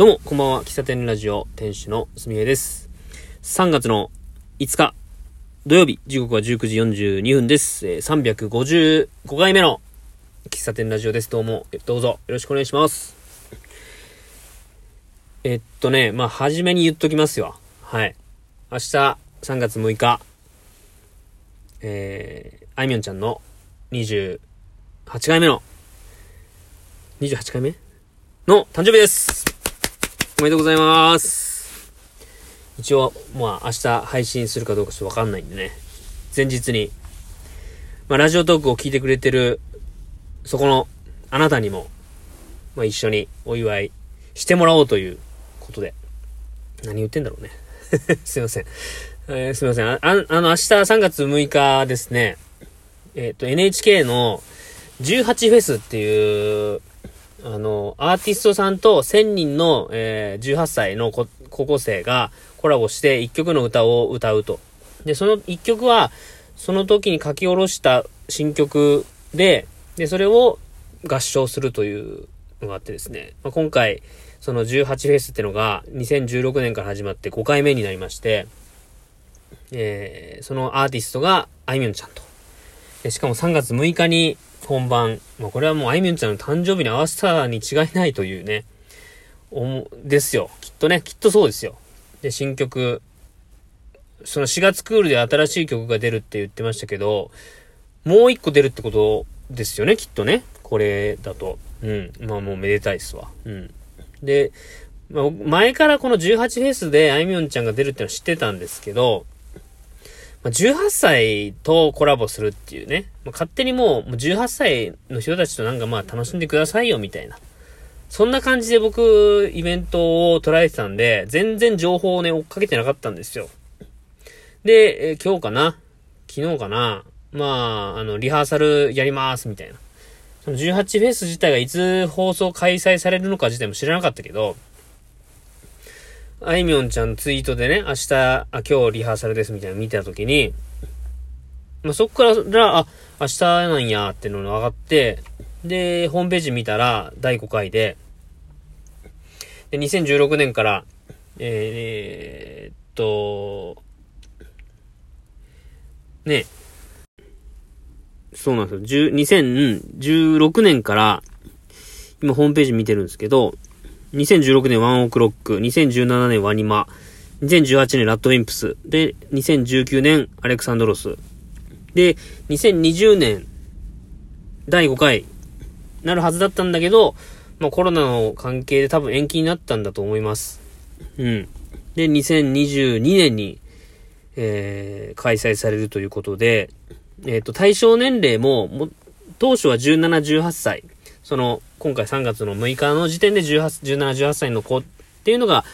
どうも、こんばんは。喫茶店ラジオ店主のすみえです。3月の5日、土曜日、時刻は19時42分です。えー355回目の喫茶店ラジオです。どうも、どうぞよろしくお願いします。えっとね、まあ、初めに言っときますよ。はい。明日、3月6日、えー、あいみょんちゃんの28回目の、28回目の誕生日ですおめでとうございます一応、まあ明日配信するかどうかちょっとわかんないんでね。前日に、まあラジオトークを聞いてくれてる、そこのあなたにも、まあ一緒にお祝いしてもらおうということで。何言ってんだろうね。すいません。えーすいません。あ、ああの、明日3月6日ですね、えっ、と NHK の18フェスっていう、あの、アーティストさんと1000人の、えー18歳の高校生がコラボして1曲の歌を歌うと。で、その1曲は、その時に書き下ろした新曲で、で、それを合唱するというのがあってですね、まあ、今回、その18フェスってのが2016年から始まって5回目になりまして、えーそのアーティストがあいみょんちゃんと。しかも3月6日に本番。まあ、これはもうあいみょんちゃんの誕生日に合わせたに違いないというね、おも、ですよ。きっとね、きっとそうですよ。で、新曲、その4月クールで新しい曲が出るって言ってましたけど、もう一個出るってことですよね、きっとね。これだと。うん。まあもうめでたいっすわ。うん。で、ま、前からこの18フェスであいみょんちゃんが出るってのは知ってたんですけど、ま、18歳とコラボするっていうね、まあ、勝手にもう18歳の人たちとなんかまあ楽しんでくださいよみたいな。そんな感じで僕、イベントを捉えてたんで、全然情報をね、追っかけてなかったんですよ。で、え今日かな？昨日かな？まあ、あの、リハーサルやります、みたいな。その18フェス自体がいつ放送開催されるのか自体も知らなかったけど、あいみょんちゃんツイートでね、明日、あ、今日リハーサルですみたいなの見たときに、まあ、そっから、あ、明日なんやっていうのが分かって、で、ホームページ見たら、第5回で、で、2016年から、えーえーっと、ね、そうなんですよ。2016年から、今ホームページ見てるんですけど、2016年ワンオクロック、2017年ワニマ、2018年ラッドウィンプス、で、2019年アレクサンドロス。で、2020年第5回なるはずだったんだけど、まあコロナの関係で多分延期になったんだと思います。うん。で、2022年に、えー、開催されるということで、えっ、と、対象年齢も、も当初は17、18歳。その、今回3月の6日の時点で18、17、18歳の子っていうのが、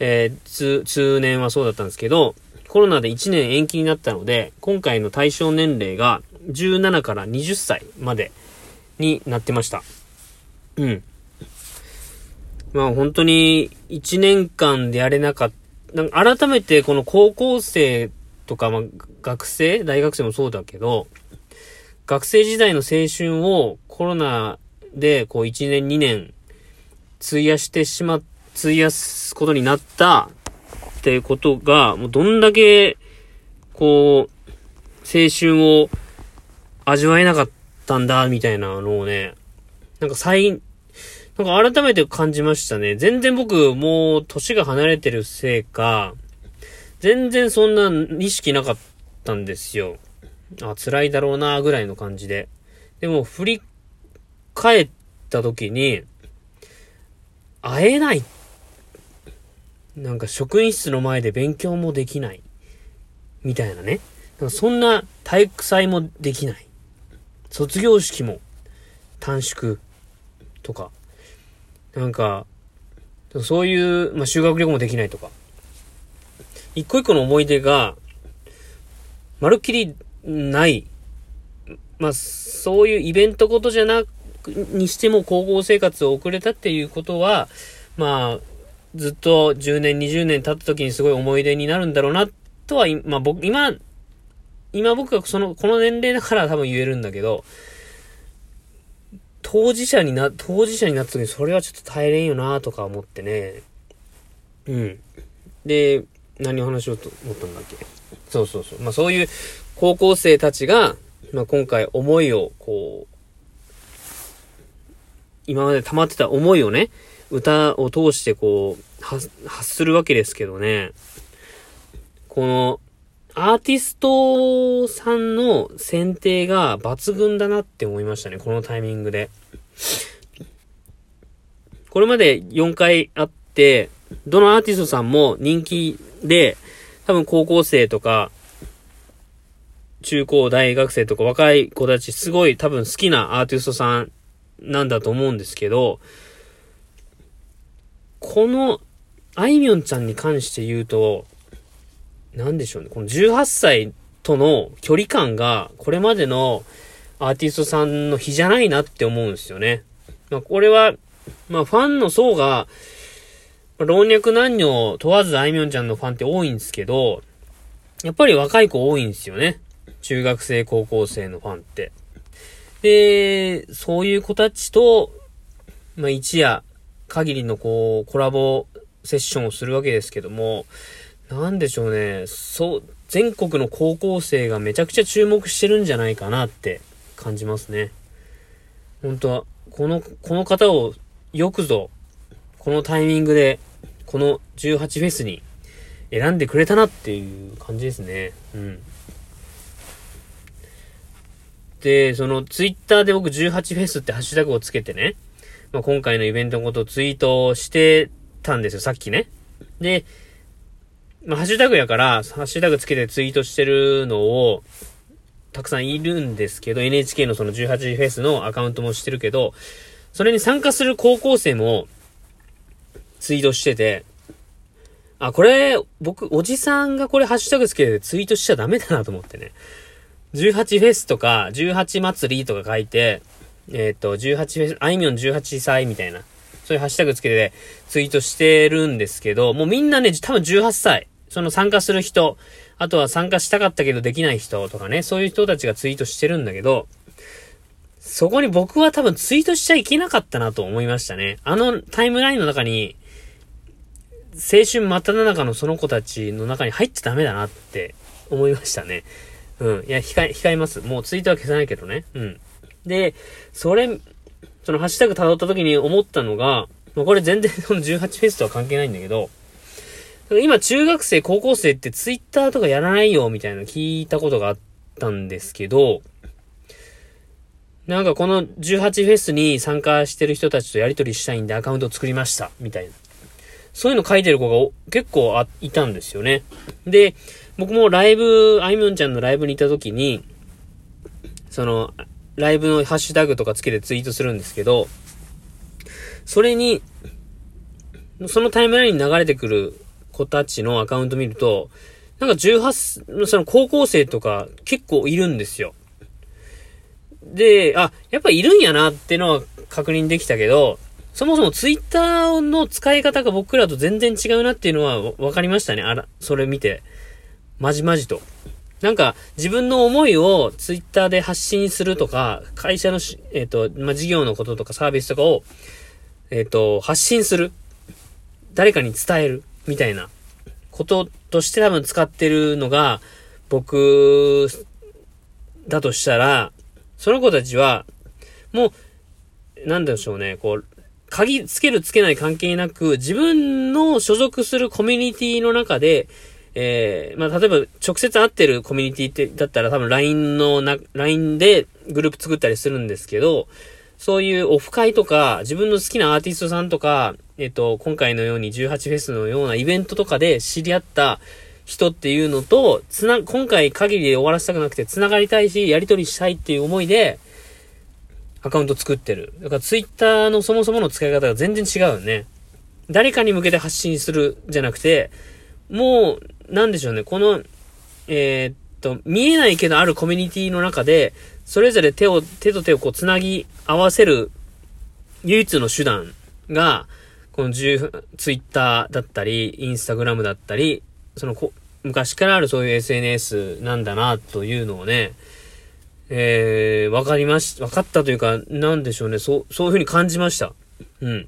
えー、通、通年はそうだったんですけど、コロナで1年延期になったので、今回の対象年齢が17から20歳までになってました。うん。まあ本当に1年間でやれなかった、なんか改めてこの高校生とか、まあ学生大学生もそうだけど、学生時代の青春をコロナでこう1年2年費やしてしま、費やすことになったっていうことが、もうどんだけ、こう、青春を味わえなかったんだ、みたいなのをね、なんか再、なんか改めて感じましたね。全然僕、もう年が離れてるせいか、全然そんな意識なかったんですよ。あ、辛いだろうな、ぐらいの感じで。でも、振り返った時に、会えない。なんか職員室の前で勉強もできない。みたいなね。なんかそんな体育祭もできない。卒業式も短縮とか。なんか、そういう、まあ、修学旅行もできないとか。一個一個の思い出が、まるっきりない。まあ、そういうイベントことじゃなく、にしても高校生活を送れたっていうことは、まあ、ずっと10年、20年経った時にすごい思い出になるんだろうな、とは、まあ僕、今、今僕がその、この年齢だから多分言えるんだけど、当事者にな、当事者になった時にそれはちょっと耐えれんよなとか思ってね、うん。で、何を話しようと思ったんだっけ？そうそうそう。まあそういう高校生たちが、まあ今回思いを、こう、今まで溜まってた思いをね、歌を通してこう、発するわけですけどね。この、アーティストさんの選定が抜群だなって思いましたね。このタイミングで。これまで4回あって、どのアーティストさんも人気で、多分高校生とか、中高大学生とか若い子たちすごい多分好きなアーティストさんなんだと思うんですけど、この、あいみょんちゃんに関して言うと、なんでしょうね。この18歳との距離感が、これまでのアーティストさんの比じゃないなって思うんですよね。まあ、これは、まあ、ファンの層が、老若男女問わずあいみょんちゃんのファンって多いんですけど、やっぱり若い子多いんですよね。中学生、高校生のファンって。で、そういう子たちと、まあ、一夜限りのこう、コラボセッションをするわけですけども、なんでしょうね、そう、全国の高校生がめちゃくちゃ注目してるんじゃないかなって感じますね。本当は、この、この方をよくぞ、このタイミングで、この18フェスに選んでくれたなっていう感じですね。うん。で、そのツイッターで僕18フェスってハッシュタグをつけてね、まあ、今回のイベントのことをツイートしてたんですよ、さっきね。で、まあ、ハッシュタグやから、ハッシュタグつけてツイートしてるのを、たくさんいるんですけど、NHK のその18フェスのアカウントもしてるけど、それに参加する高校生も、ツイートしてて、あ、これ、僕、おじさんがこれハッシュタグつけてツイートしちゃダメだなと思ってね。18フェスとか、18祭りとか書いて、えっ、と、18フェス、あいみょん18歳みたいな、そういうハッシュタグつけてツイートしてるんですけど、もうみんなね、多分18歳。その参加する人、あとは参加したかったけどできない人とかね、そういう人たちがツイートしてるんだけど、そこに僕は多分ツイートしちゃいけなかったなと思いましたね。あのタイムラインの中に、青春真っ只中のその子たちの中に入っちゃダメだなって思いましたね。うん。いや、控え、控えます。もうツイートは消さないけどね。うん。で、それ、そのハッシュタグ辿った時に思ったのが、まあこれ全然 その18フェスとは関係ないんだけど、今中学生、高校生ってツイッターとかやらないよみたいな聞いたことがあったんですけど、なんかこの18フェスに参加してる人たちとやりとりしたいんでアカウントを作りました、みたいな。そういうの書いてる子が結構あいたんですよね。で、僕もライブ、あいみょんちゃんのライブにいた時に、その、ライブのハッシュタグとかつけてツイートするんですけど、それに、そのタイムラインに流れてくる子たちのアカウント見ると、なんか18、その高校生とか結構いるんですよ。で、あ、やっぱいるんやなってのは確認できたけど、そもそもツイッターの使い方が僕らと全然違うなっていうのは分かりましたね。あら、それ見て。まじまじと。なんか、自分の思いをツイッターで発信するとか、会社のし、えっ、と、まあ、事業のこととかサービスとかを、えっ、と、発信する。誰かに伝える。みたいなこととして多分使ってるのが、僕、だとしたら、その子たちは、もう、なんでしょうね、こう、鍵つけるつけない関係なく、自分の所属するコミュニティの中で、えー、まあ、例えば直接会ってるコミュニティって、だったら多分 LINE のな、LINE でグループ作ったりするんですけど、そういうオフ会とか、自分の好きなアーティストさんとか、えっと、今回のように18フェスのようなイベントとかで知り合った人っていうのと、つな、今回限りで終わらせたくなくて、繋がりたいし、やりとりしたいっていう思いで、アカウント作ってる。だからツイッターのそもそもの使い方が全然違うよね。誰かに向けて発信するじゃなくて、もう、なんでしょうね、この、えー、っと、見えないけどあるコミュニティの中で、それぞれ手を、手と手をこう繋ぎ合わせる唯一の手段が、この10、ツイッターだったり、インスタグラムだったり、そのこ、昔からあるそういう SNS なんだな、というのをね、えー、わかりまし、わかったというか、なんでしょうね、そう、そういうふうに感じました。うん。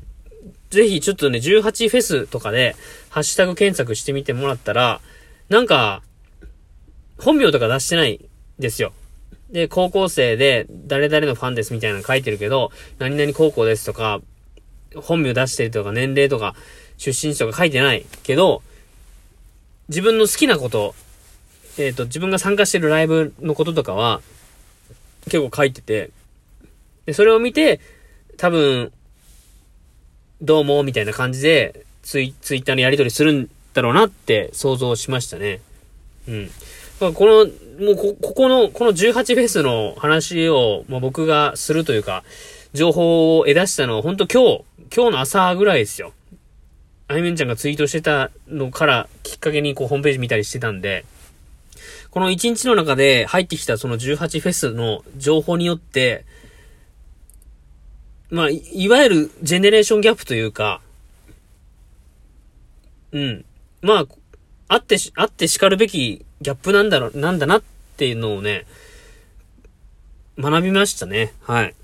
ぜひちょっとね、18フェスとかで、ハッシュタグ検索してみてもらったら、なんか、本名とか出してないですよ。で、高校生で、誰々のファンですみたいなの書いてるけど、何々高校ですとか、本名出してるとか、年齢とか、出身地とか書いてないけど、自分の好きなこと、えっ、ー、と、自分が参加してるライブのこととかは、結構書いてて、で、それを見て、多分、どうも、みたいな感じで、ツイ、ツイッターのやり取りするんだろうなって想像しましたね。うん。まあ、この、もうこ、ここの、この18フェスの話を、まあ、僕がするというか、情報を得出したのは、本当今日、今日の朝ぐらいですよ。あいみんちゃんがツイートしてたのからきっかけにこうホームページ見たりしてたんで、この1日の中で入ってきたその18フェスの情報によって、まあ、いわゆるジェネレーションギャップというか、うん。まあ、あって、あって叱るべきギャップなんだろ、なんだなっていうのをね、学びましたね。はい。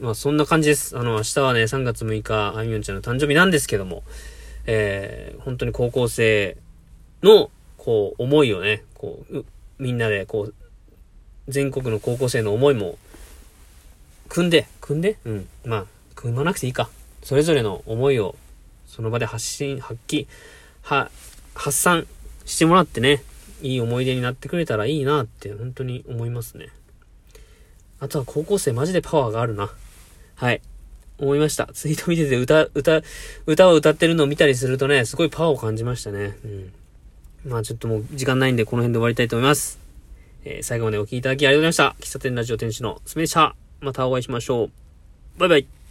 まあそんな感じです。あの、明日はね、3月6日、あいみょんちゃんの誕生日なんですけども、えー、本当に高校生の、こう、思いをね、こう、みんなで、こう、全国の高校生の思いも、組んで、組んで？うん。まあ、組まなくていいか。それぞれの思いを、その場で発信、発揮、は、発散してもらってね、いい思い出になってくれたらいいなって、本当に思いますね。あとは高校生マジでパワーがあるな。はい。思いました。ツイート見てて歌、歌、歌を歌ってるのを見たりするとね、すごいパワーを感じましたね。うん。まあちょっともう時間ないんでこの辺で終わりたいと思います。えー、最後までお聴きいただきありがとうございました。喫茶店ラジオ店主のすめでした。またお会いしましょう。バイバイ。